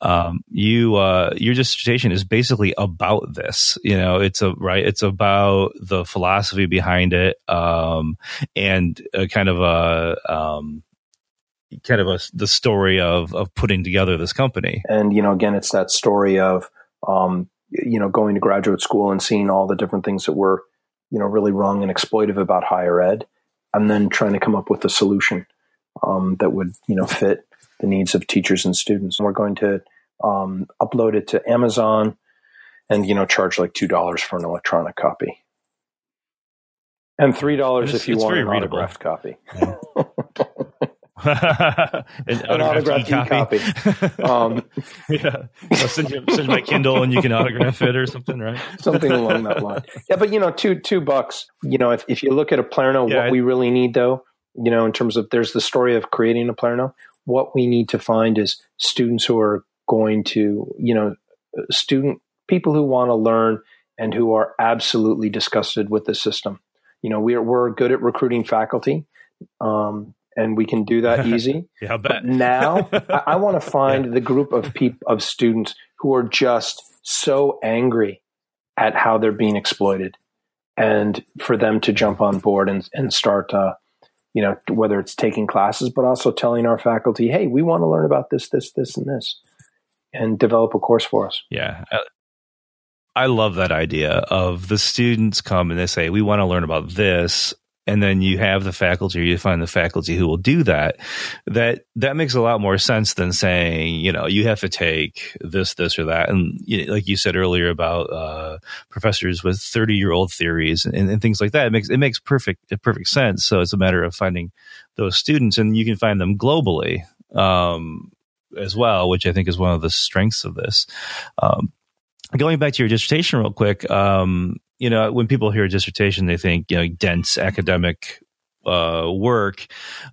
um, you uh, your dissertation is basically about this. You know, it's a right. It's about the philosophy behind it, um, and a kind of a um, kind of a the story of of putting together this company. and you know again it's that story of um, you know going to graduate school and seeing all the different things that were you know really wrong and exploitive about higher ed and then trying to come up with a solution um, that would you know fit the needs of teachers and students and we're going to um, upload it to amazon and you know charge like two dollars for an electronic copy and three dollars It's- if you want an readable. autographed copy an an autographed e-copy um, yeah, I'll send you send my Kindle and you can autograph it or something, right? something along that line. Yeah, but you know, two two bucks. You know, if, if you look at Oplerno, Yeah, what I- we really need though, you know, in terms of there's the story of creating Oplerno. What we need to find is students who are going to, you know, student people who want to learn and who are absolutely disgusted with the system. You know, we're we're good at recruiting faculty, um, and we can do that easy. Yeah, I But bet. now I, I want to find the group of people of students who are just so angry at how they're being exploited, and for them to jump on board and and start, uh, you know, whether it's taking classes, but also telling our faculty, hey, we want to learn about this, this, this, and this, and develop a course for us. Yeah. I- love that idea of the students come and they say, we want to learn about this. And then you have the faculty or you find the faculty who will do that that that makes a lot more sense than saying you know you have to take this this or that. And you know, like you said earlier about uh, professors with 30 year old theories and, and, things like that it makes it makes perfect perfect sense. So it's a matter of finding those students and you can find them globally um, as well which i think is one of the strengths of this. Um, going back to your dissertation real quick um, you know, when people hear dissertation, they think, you know, dense academic uh, work.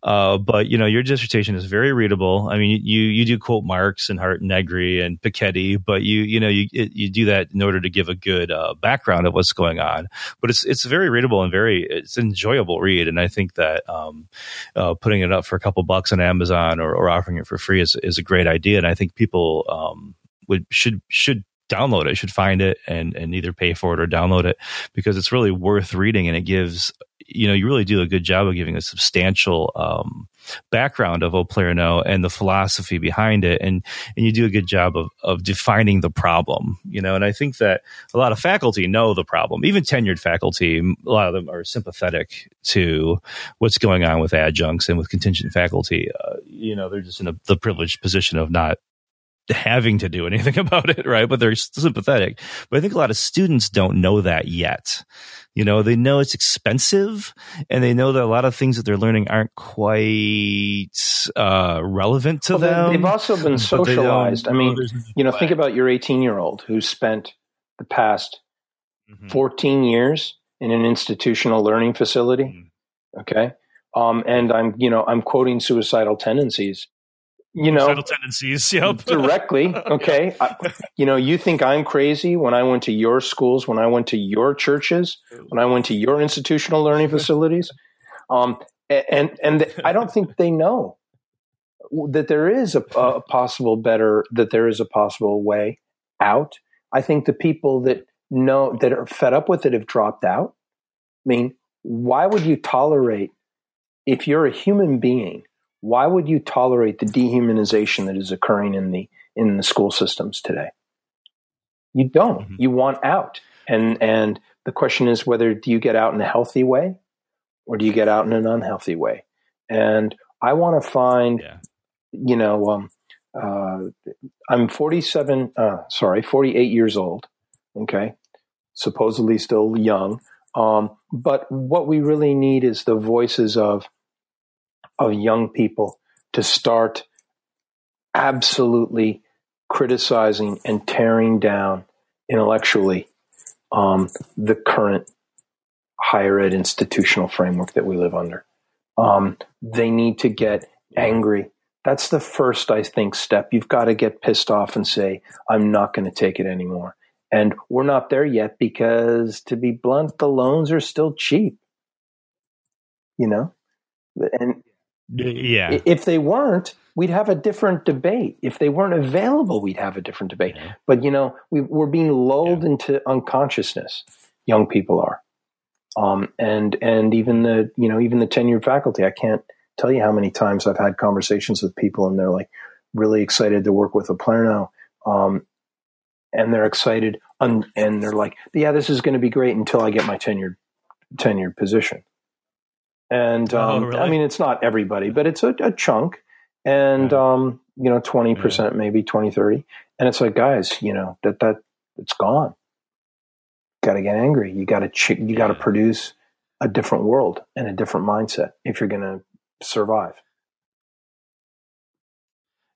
Uh, but you know, your dissertation is very readable. I mean, you you do quote Marx and Hardt and Negri and Piketty, but you you know you you do that in order to give a good uh, background of what's going on. But it's it's very readable and very it's enjoyable read. And I think that um, uh, putting it up for a couple bucks on Amazon or, or offering it for free is is a great idea. And I think people um, would should should download it, should find it and, and either pay for it or download it because it's really worth reading and it gives, you know, you really do a good job of giving a substantial, um, background of Oplerno and the philosophy behind it. And, and you do a good job of, of defining the problem, you know, and I think that a lot of faculty know the problem, even tenured faculty, a lot of them are sympathetic to what's going on with adjuncts and with contingent faculty. Uh, you know, they're just in a, the privileged position of not having to do anything about it, right? But they're sympathetic. But I think a lot of students don't know that yet. You know, they know it's expensive and they know that a lot of things that they're learning aren't quite uh, relevant to well, them. They've also been socialized. I mean, you know, think about your 18 year old who spent the past mm-hmm. 14 years in an institutional learning facility. Mm-hmm. Okay. Um, and I'm, you know, I'm quoting suicidal tendencies you know tendencies yep. directly. Okay I, you know you think i'm crazy when i went to your schools when i went to your churches when i went to your institutional learning facilities? Um, and and i don't think they know that there is a, a possible better that there is a possible way out. I think the people that know that are fed up with it have dropped out. I mean why would you tolerate if you're a human being why would you tolerate the dehumanization that is occurring in the in the school systems today? You don't. Mm-hmm. You want out. And and the question is whether do you get out in a healthy way or do you get out in an unhealthy way? And I want to find, yeah. you know, um, uh, I'm 47, uh, sorry, 48 years old. Okay. Supposedly still young. Um, but what we really need is the voices of of young people to start absolutely criticizing and tearing down intellectually um, the current higher ed institutional framework that we live under. Um, they need to get angry. That's the first, I think, step. You've got to get pissed off and say, I'm not going to take it anymore. And we're not there yet because, to be blunt, the loans are still cheap. You know? And yeah. If they weren't, we'd have a different debate. If they weren't available, we'd have a different debate. Yeah. But you know, we, are being lulled yeah. into unconsciousness. Young people are, um, and and even the you know even the tenured faculty. I can't tell you how many times I've had conversations with people, and they're like really excited to work with Oplerno, um, and they're excited, un- and they're like, yeah, this is going to be great until I get my tenured tenured position. And oh, um, oh, really? I mean, it's not everybody, but it's a, a chunk. And, yeah. um, you know, 20%, yeah. maybe 20, 30. And it's like, guys, you know, that, that it's gone. Got to get angry. You got to, ch- you got to produce a different world and a different mindset if you're going to survive.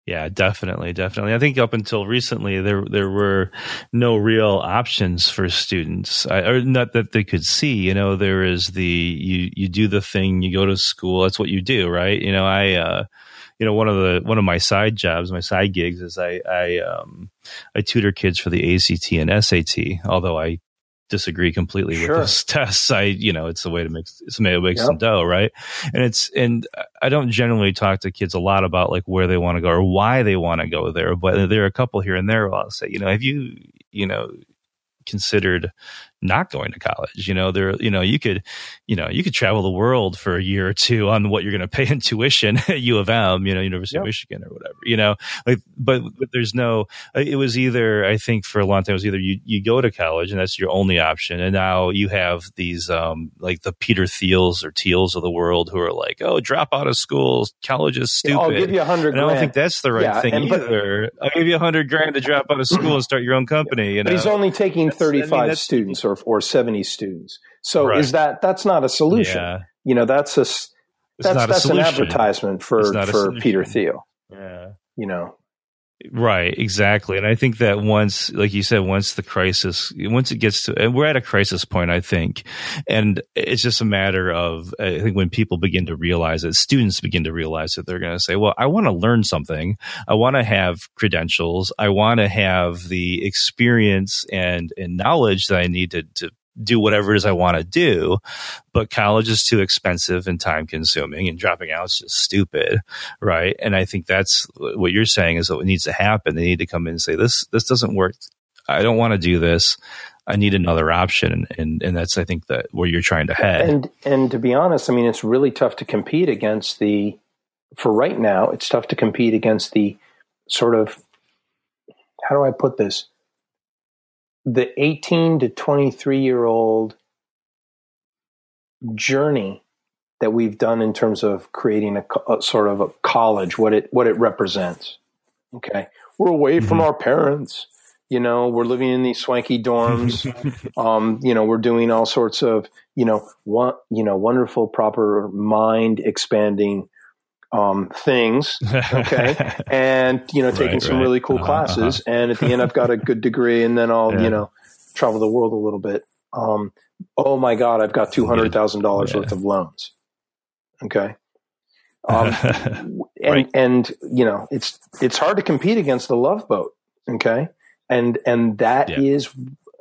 Yeah, definitely, definitely. I think up until recently, there there were no real options for students, I, or not that they could see. You know, there is the you you do the thing, you go to school. That's what you do, right? You know, I. Uh, you know, one of the one of my side jobs, my side gigs is I I um I tutor kids for the ACT and SAT. Although I disagree completely sure. with those tests. I, you know, it's a way to make it's a way to make yep. some dough, right? And it's and I don't generally talk to kids a lot about like where they want to go or why they want to go there, but there are a couple here and there. I'll say, you know, have you, you know, considered not going to college. You know, there, you know, you could, you know, you could travel the world for a year or two on what you're going to pay in tuition at U of M, you know, University yep. of Michigan or whatever, you know, like, but, but there's no, it was either, I think for a long time, it was either you, you go to college and that's your only option. And now you have these, um, like the Peter Thiels or Thiels of the world who are like, oh, drop out of school. College is stupid. I'll give you a hundred. I don't think that's the right yeah, thing and, either. But, I'll give you a hundred grand to drop out of school and start your own company. You know? But he's only taking 35 I mean, students or, or 70 students. So right. is that, that's not a solution. Yeah. You know, that's a, that's, that's an advertisement for, for Peter Thiel. Yeah. You know, Right, exactly. And I think that once, like you said, once the crisis, once it gets to, and we're at a crisis point, I think. And it's just a matter of, I think when people begin to realize it, students begin to realize that they're going to say, well, I want to learn something. I want to have credentials. I want to have the experience and, and knowledge that I need to, to do whatever it is I want to do. But college is too expensive and time consuming and dropping out is just stupid. Right. And I think that's what you're saying is what needs to happen. They need to come in and say, this, this doesn't work. I don't want to do this. I need another option. And, and, and that's, I think that where you're trying to head. And, and to be honest, I mean, it's really tough to compete against the, for right now, it's tough to compete against the sort of, how do I put this? The 18 to 23 year old journey that we've done in terms of creating a, a, sort of a college, what it what it represents. Okay, we're away mm-hmm. from our parents. You know, we're living in these swanky dorms. um, you know, we're doing all sorts of you know one you know wonderful, proper mind expanding um, things, okay, and you know, taking right, some right. really cool uh-huh, classes, uh-huh. and at the end, I've got a good degree, and then I'll yeah. you know travel the world a little bit. Um, oh my God, I've got two hundred thousand yeah. dollars worth of loans. Okay, um, and right. and you know, it's it's hard to compete against the love boat. Okay, and and that yeah. is,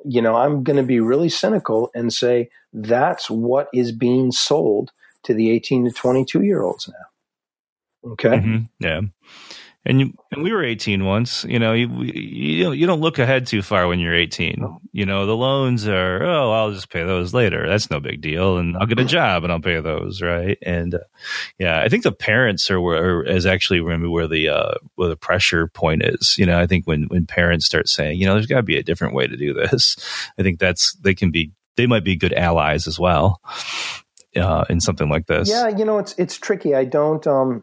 you know, I'm going to be really cynical and say that's what is being sold to the 18 to 22 year olds now. Okay. Mm-hmm. Yeah. And you, and we were 18 once, you know, you, you, you don't look ahead too far when you're 18. You know, the loans are, oh, I'll just pay those later. That's no big deal. And I'll get a job and I'll pay those. Right. And, uh, yeah, I think the parents are where, is actually remember where the, uh, where the pressure point is. You know, I think when, when parents start saying, you know, there's got to be a different way to do this, I think that's, they can be, they might be good allies as well. Uh, in something like this. Yeah, you know, it's it's tricky. I don't um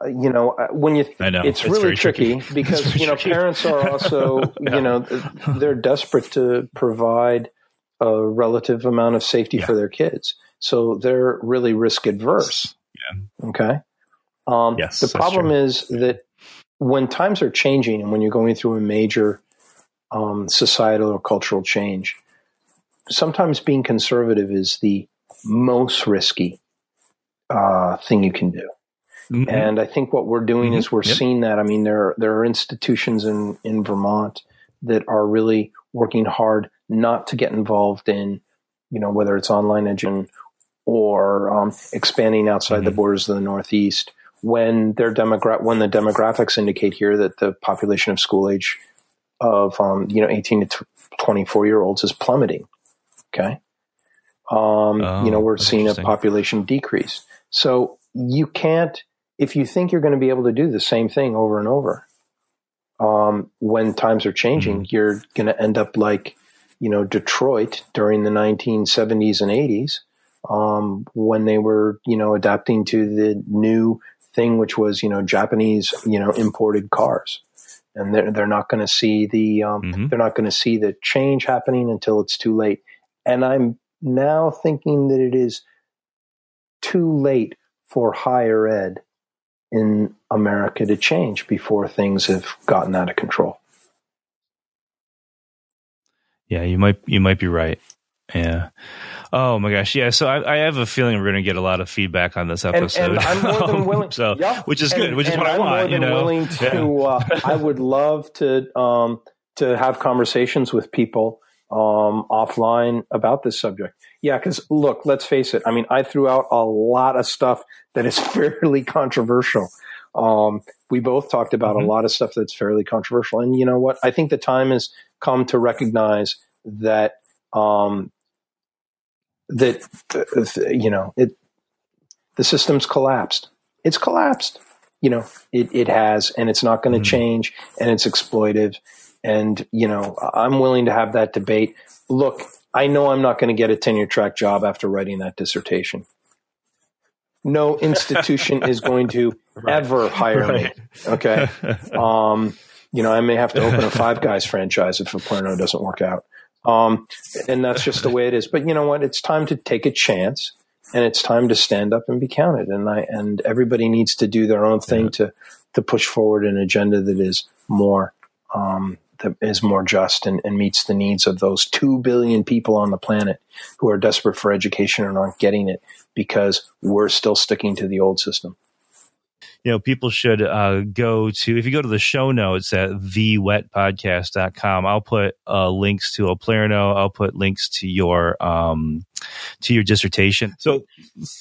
uh, you know, uh, when you, th- know, it's, it's, really tricky, tricky because, you know, tricky. parents are also, yeah. you know, they're desperate to provide a relative amount of safety yeah. for their kids. So they're really risk adverse. Yeah. Okay. Um, yes, the problem is that when times are changing and when you're going through a major um, societal or cultural change, sometimes being conservative is the most risky uh, thing you can do. Mm-hmm. And I think what we're doing mm-hmm. is we're yep. seeing that. I mean, there there are institutions in in Vermont that are really working hard not to get involved in, you know, whether it's online education or um, expanding outside mm-hmm. the borders of the Northeast. When their demogra- when the demographics indicate here that the population of school age of um, you know 18 to 24 year olds is plummeting. Okay. Um, oh, you know, we're seeing a population decrease. So you can't if you think you're going to be able to do the same thing over and over, um, when times are changing, mm-hmm. you're going to end up like, you know, Detroit during the 1970s and 80s, um, when they were, you know, adapting to the new thing, which was, you know, Japanese, you know, imported cars. And they're, they're not going to see the, um, mm-hmm. they're not going to see the change happening until it's too late. And I'm now thinking that it is too late for higher ed in America to change before things have gotten out of control. Yeah, you might you might be right. Yeah. Oh my gosh. Yeah. So I, I have a feeling we're going to get a lot of feedback on this episode. And, and I'm more than willing. so, which is good. Which is what I'm I want. More than you know? willing to. Yeah. uh, I would love to um, to have conversations with people um, offline about this subject. Yeah, because look, let's face it. I mean, I threw out a lot of stuff that is fairly controversial. Um, we both talked about mm-hmm. a lot of stuff that's fairly controversial. And you know what? I think the time has come to recognize that um, that you know it the system's collapsed. It's collapsed. You know, it, it has, and it's not going to mm. change, and it's exploitive. And, you know, I'm willing to have that debate. Look, I know I'm not going to get a tenure track job after writing that dissertation. No institution is going to right. ever hire right. me. Okay. Um, you know, I may have to open a Five Guys franchise if Oplerno doesn't work out. Um, and that's just the way it is. But you know what? It's time to take a chance and it's time to stand up and be counted. And I, and everybody needs to do their own thing yeah. to, to push forward an agenda that is more, um, that is more just and, and meets the needs of those 2 billion people on the planet who are desperate for education and aren't getting it because we're still sticking to the old system you know, people should uh, go to, if you go to the show notes at thewetpodcast.com, I'll put uh, links to Oplerno. I'll put links to your, um, to your dissertation. So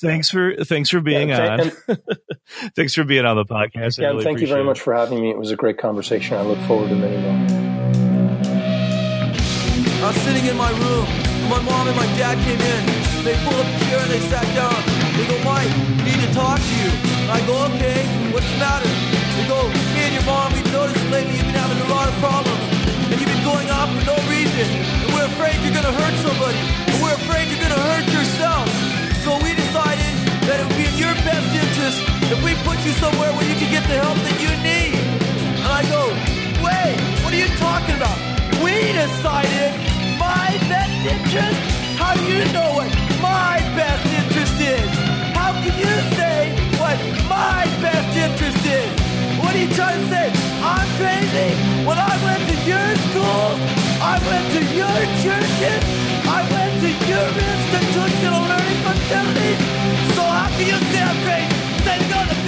thanks for, thanks for being yeah, on. thanks for being on the podcast. Yeah, really thank you very it. much for having me. It was a great conversation. I look forward to many more. I was sitting in my room. My mom and my dad came in. They pulled up a chair and they sat down. They go, Mike, need to talk to you. I go, okay, what's the matter? They go, me and your mom, we've noticed lately you've been having a lot of problems. And you've been going off for no reason. And we're afraid you're gonna hurt somebody. And we're afraid you're gonna hurt yourself. So we decided that it would be in your best interest if we put you somewhere where you can get the help that you need. And I go, wait, what are you talking about? We decided my best interest? How do you know what my best interest is? How can you say what my best interest is. What are you trying to say? I'm crazy? When I went to your schools, I went to your churches, I went to your institutional learning facilities. So how can you say I'm crazy? Say to go to